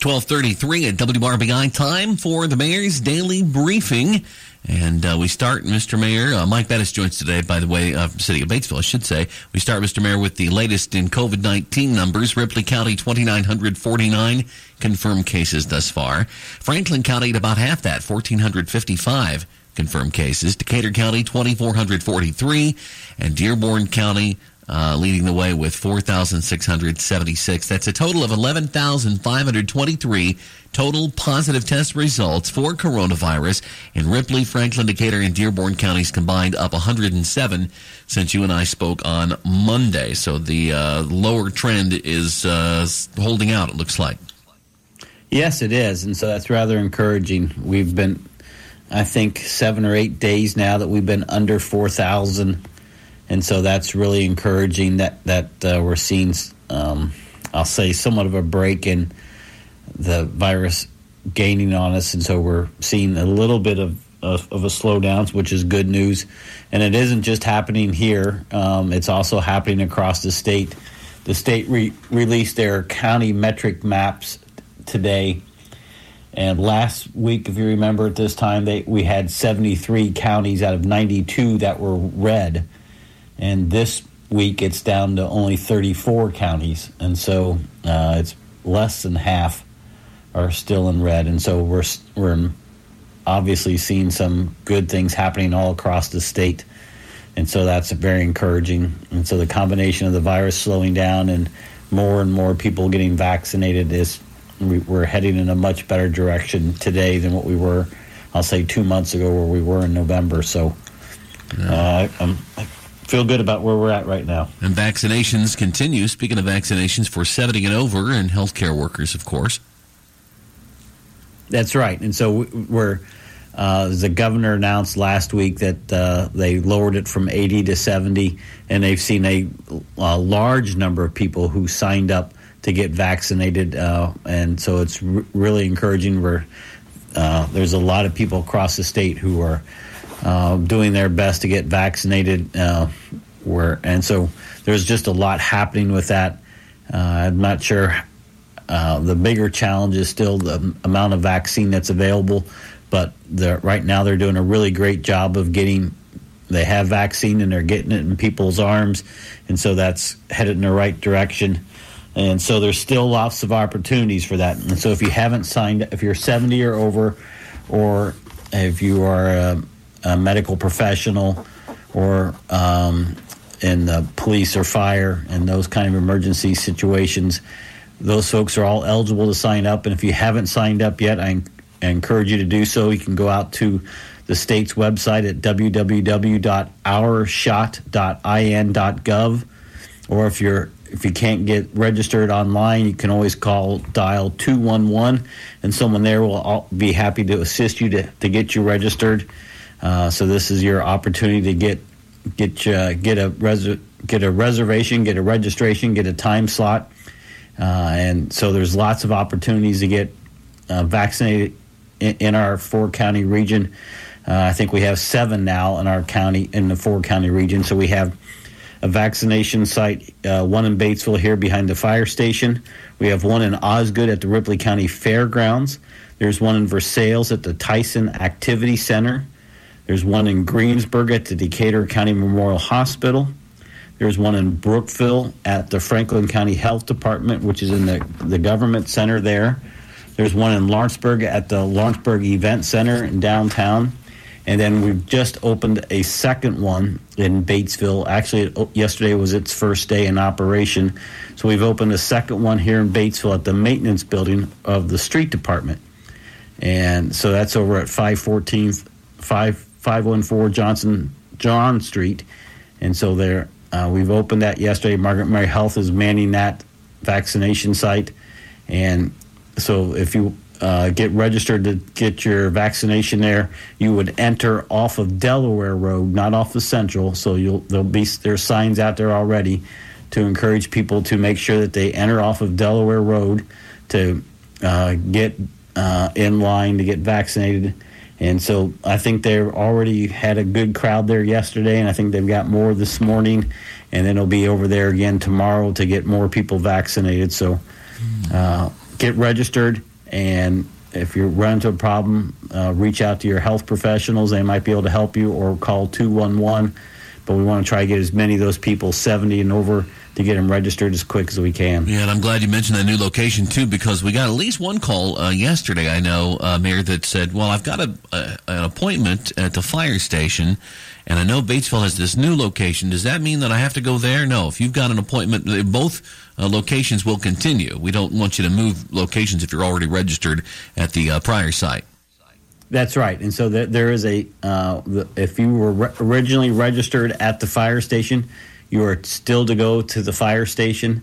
1233 at WRBI time for the mayor's daily briefing. And uh, we start, Mr. Mayor, uh, Mike Bettice joins today, by the way, uh, City of Batesville, I should say. We start, Mr. Mayor, with the latest in COVID 19 numbers. Ripley County, 2,949 confirmed cases thus far. Franklin County at about half that, 1,455 confirmed cases. Decatur County, 2,443. And Dearborn County, uh, leading the way with 4,676. That's a total of 11,523 total positive test results for coronavirus in Ripley, Franklin, Decatur, and Dearborn counties combined, up 107 since you and I spoke on Monday. So the uh, lower trend is uh, holding out, it looks like. Yes, it is. And so that's rather encouraging. We've been, I think, seven or eight days now that we've been under 4,000 and so that's really encouraging that that uh, we're seeing. Um, I'll say somewhat of a break in the virus gaining on us, and so we're seeing a little bit of of, of a slowdown, which is good news. And it isn't just happening here; um, it's also happening across the state. The state re- released their county metric maps today. And last week, if you remember at this time, they, we had 73 counties out of 92 that were red and this week it's down to only 34 counties, and so uh, it's less than half are still in red, and so we're we're obviously seeing some good things happening all across the state, and so that's very encouraging. And so the combination of the virus slowing down and more and more people getting vaccinated is we're heading in a much better direction today than what we were, I'll say, two months ago where we were in November. So. Uh, I'm, feel good about where we're at right now. And vaccinations continue. Speaking of vaccinations for 70 and over and healthcare workers, of course. That's right. And so we're. Uh, the governor announced last week that uh, they lowered it from 80 to 70, and they've seen a, a large number of people who signed up to get vaccinated, uh, and so it's r- really encouraging. Where uh, there's a lot of people across the state who are uh, doing their best to get vaccinated. Uh, where and so there's just a lot happening with that. Uh, I'm not sure. Uh, the bigger challenge is still the amount of vaccine that's available, but right now they're doing a really great job of getting. They have vaccine and they're getting it in people's arms, and so that's headed in the right direction. And so there's still lots of opportunities for that. And so if you haven't signed, if you're 70 or over, or if you are uh, a medical professional or um, in the police or fire and those kind of emergency situations. Those folks are all eligible to sign up. And if you haven't signed up yet, I, encourage you to do so. You can go out to the state's website at www.ourshot.in.gov. Or if you're if you can't get registered online, you can always call dial 211 and someone there will be happy to assist you to, to get you registered. Uh, so this is your opportunity to get get uh, get a res- get a reservation, get a registration, get a time slot, uh, and so there's lots of opportunities to get uh, vaccinated in, in, our four county region. Uh, I think we have seven now in our county in the four county region. So we have a vaccination site, one in Batesville here behind the fire station. We have one in Osgood at the Ripley County Fairgrounds. There's one in Versailles at the Tyson Activity Center. There's one in Greensburg at the Decatur County Memorial Hospital. There's one in Brookville at the Franklin County Health Department, which is in the, the government center there. There's one in Lawrenceburg at the Lawrenceburg Event Center in downtown. And then we've just opened a second one in Batesville. Actually, yesterday was its first day in operation. So we've opened a second one here in Batesville at the maintenance building of the street department. And so that's over at 514th, 5 514 Johnson John Street, and so there uh, we've opened that yesterday. Margaret Mary Health is manning that vaccination site, and so if you uh, get registered to get your vaccination there, you would enter off of Delaware Road, not off the Central. So you'll there'll be there's signs out there already to encourage people to make sure that they enter off of Delaware Road to uh, get uh, in line to get vaccinated. And so I think they already had a good crowd there yesterday, and I think they've got more this morning, and then it'll be over there again tomorrow to get more people vaccinated. So uh, get registered, And if you run into a problem, uh, reach out to your health professionals. They might be able to help you or call 211. But we want to try to get as many of those people 70 and over to get them registered as quick as we can. Yeah, and I'm glad you mentioned that new location too, because we got at least one call uh, yesterday. I know, uh, Mayor, that said, "Well, I've got a, a, an appointment at the fire station, and I know Batesville has this new location. Does that mean that I have to go there? No. If you've got an appointment, both uh, locations will continue. We don't want you to move locations if you're already registered at the uh, prior site." That's right, and so there is a. Uh, if you were re- originally registered at the fire station, you are still to go to the fire station.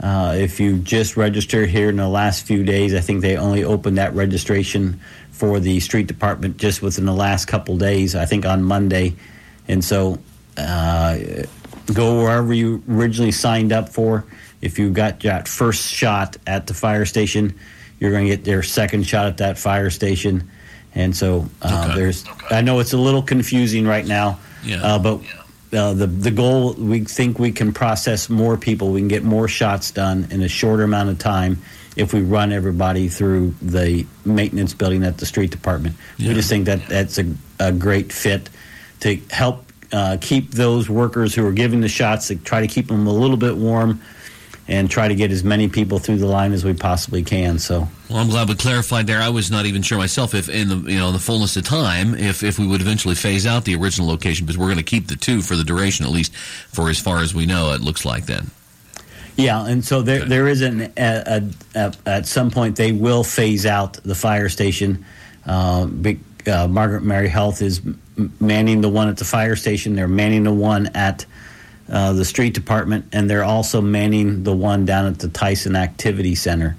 Uh, if you just registered here in the last few days, I think they only opened that registration for the street department just within the last couple days. I think on Monday, and so uh, go wherever you originally signed up for. If you got that first shot at the fire station, you're going to get their second shot at that fire station. And so uh, okay. there's. Okay. I know it's a little confusing right now, yeah. Uh, but yeah uh, the the goal we think we can process more people, we can get more shots done in a shorter amount of time if we run everybody through the maintenance building at the street department. Yeah. We just think that that's a, a great fit to help uh, keep those workers who are giving the shots to try to keep them a little bit warm and try to get as many people through the line as we possibly can. So, well, I'm glad we clarified there. I was not even sure myself if, in the you know in the fullness of time, if if we would eventually phase out the original location, because we're going to keep the two for the duration, at least for as far as we know. It looks like then. Yeah, and so there okay. there is an a, a, a, at some point they will phase out the fire station. Uh, big, uh, Margaret Mary Health is manning the one at the fire station. They're manning the one at uh, the street department, and they're also manning the one down at the Tyson Activity Center.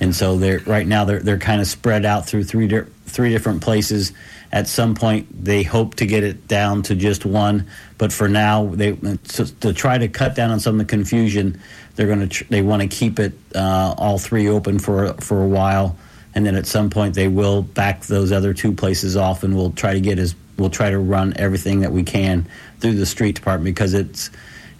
And so they're right now they're they're kind of spread out through three di- three different places. At some point, they hope to get it down to just one, but for now, they to, to try to cut down on some of the confusion. They're going to tr- they want to keep it uh, all three open for for a while, and then at some point they will back those other two places off, and we'll try to get as we'll try to run everything that we can through the street department because it's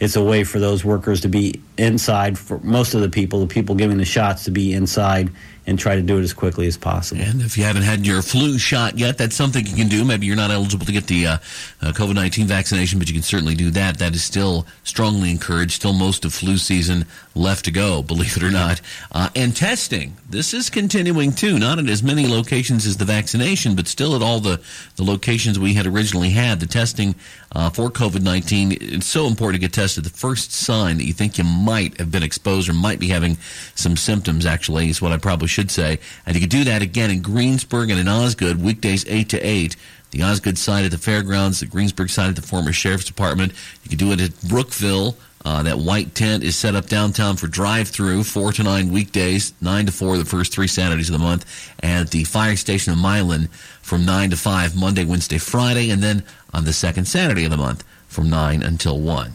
it's a way for those workers to be inside for most of the people, the people giving the shots to be inside and try to do it as quickly as possible. And if you haven't had your flu shot yet, that's something you can do. Maybe you're not eligible to get the uh, uh, COVID 19 vaccination, but you can certainly do that. That is still strongly encouraged. Still most of flu season left to go, believe it or not. Uh, and testing. This is continuing too, not at as many locations as the vaccination, but still at all the, the locations we had originally had. The testing uh, for COVID 19, it's so important to get tested. The first sign that you think you might have been exposed or might be having some symptoms, actually, is what I probably should say. And you can do that again in Greensburg and in Osgood, weekdays 8 to 8. The Osgood side at the fairgrounds, the Greensburg side at the former sheriff's department. You can do it at Brookville. Uh, that white tent is set up downtown for drive-through, four to nine weekdays, nine to four the first three Saturdays of the month, at the fire station of Milan from nine to five Monday, Wednesday, Friday, and then on the second Saturday of the month from nine until one.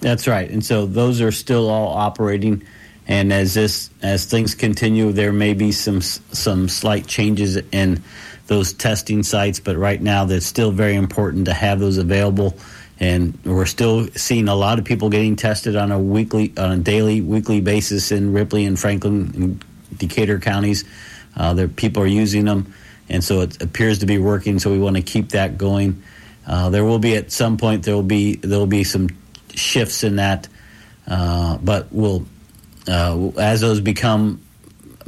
That's right, and so those are still all operating. And as this as things continue, there may be some some slight changes in those testing sites, but right now, that's still very important to have those available and we're still seeing a lot of people getting tested on a weekly, on a daily, weekly basis in Ripley and Franklin and Decatur counties. Uh, there, people are using them, and so it appears to be working. So we want to keep that going. Uh, there will be at some point there will be there will be some shifts in that, uh, but we'll uh, as those become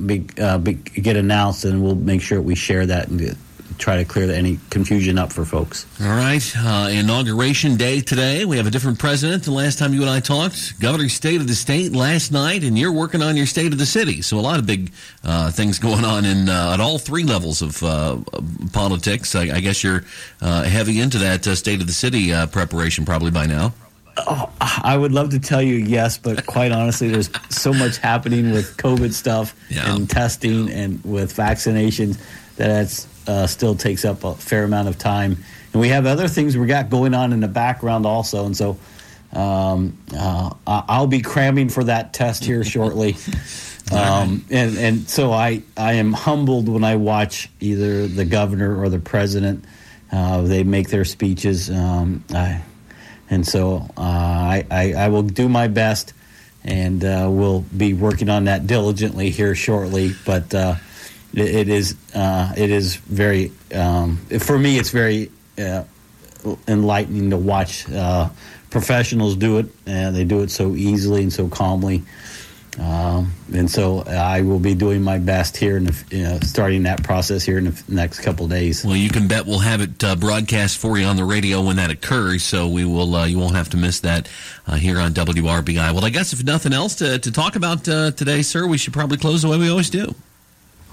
be, uh, be, get announced, and we'll make sure we share that and try to clear any confusion up for folks. All right. Uh, inauguration day today. We have a different president than last time you and I talked. Governor's State of the State last night, and you're working on your State of the City. So a lot of big uh, things going on in uh, at all three levels of uh, politics. I, I, guess you're uh, heavy into that uh, State of the City preparation probably by now. Oh, I would love to tell you yes, but quite honestly, there's so much happening with COVID stuff yeah. and testing and with vaccinations that it's uh, still takes up a fair amount of time. And we have other things we got going on in the background also. And so um, uh, I'll be cramming for that test here shortly. Um, and, and so I, I am humbled when I watch either the governor or the president. Uh, they make their speeches. Um, I, and so uh, I, I, I, will do my best and uh, we'll be working on that diligently here shortly. But uh, it, is uh, it is very um, for me. It's very uh, enlightening to watch uh, professionals do it, and they do it so easily and so calmly. Um, and so I will be doing my best here, the, you know, starting that process here in the next couple days. Well, you can bet we'll have it uh, broadcast for you on the radio when that occurs, so we will. Uh, you won't have to miss that uh, here on WRBI. Well, I guess if nothing else to, to talk about uh, today, sir, we should probably close the way we always do.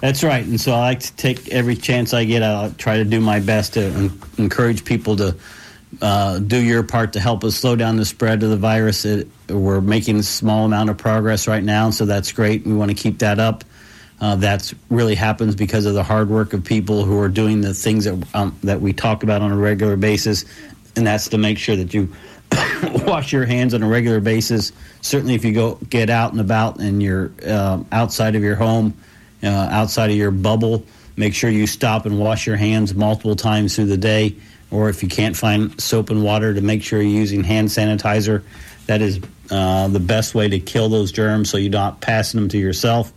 That's right, and so I like to take every chance I get. I'll try to do my best to encourage people to uh, do your part to help us slow down the spread of the virus. It, we're making a small amount of progress right now, so that's great. We want to keep that up. Uh, that really happens because of the hard work of people who are doing the things that um, that we talk about on a regular basis, and that's to make sure that you wash your hands on a regular basis. Certainly, if you go get out and about and you're uh, outside of your home, uh, outside of your bubble, make sure you stop and wash your hands multiple times through the day or if you can't find soap and water, to make sure you're using hand sanitizer. That is uh, the best way to kill those germs so you're not passing them to yourself.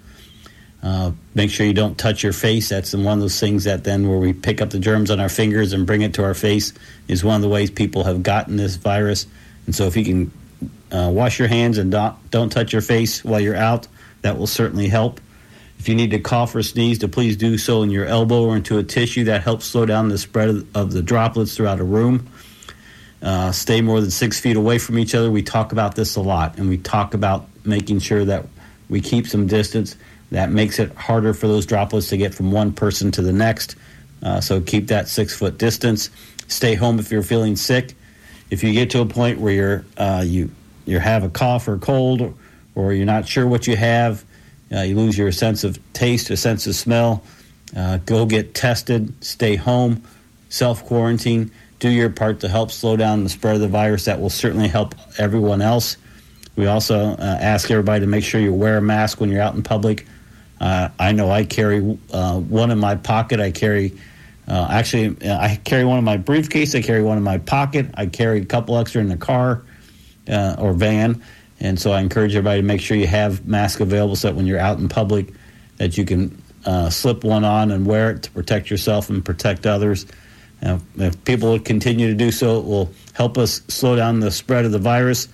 Uh, make sure you don't touch your face. That's one of those things that then where we pick up the germs on our fingers and bring it to our face is one of the ways people have gotten this virus. And so if you can uh, wash your hands and don't, don't touch your face while you're out, that will certainly help. If you need to cough or sneeze, to please do so in your elbow or into a tissue. That helps slow down the spread of the droplets throughout a room. Uh, stay more than six feet away from each other. We talk about this a lot, and we talk about making sure that we keep some distance. That makes it harder for those droplets to get from one person to the next. Uh, so keep that six foot distance. Stay home if you're feeling sick. If you get to a point where you're uh, you you have a cough or cold, or you're not sure what you have, uh, you lose your sense of taste, a sense of smell. Uh, go get tested. Stay home. Self quarantine. Do your part to help slow down the spread of the virus. That will certainly help everyone else. We also uh, ask everybody to make sure you wear a mask when you're out in public. Uh, I know I carry uh, one in my pocket. I carry, uh, actually, I carry one in my briefcase. I carry one in my pocket. I carry a couple extra in the car or van. And so I encourage everybody to make sure you have masks available so that when you're out in public, that you can uh, slip one on and wear it to protect yourself and protect others. If people continue to do so, it will help us slow down the spread of the virus.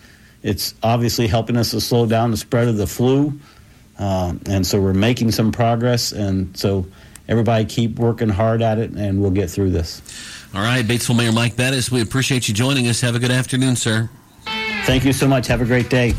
It's obviously helping us to slow down the spread of the flu. Um, and so we're making some progress. And so everybody keep working hard at it, and we'll get through this. All right, Batesville Mayor Mike Bettice, we appreciate you joining us. Have a good afternoon, sir. Thank you so much. Have a great day.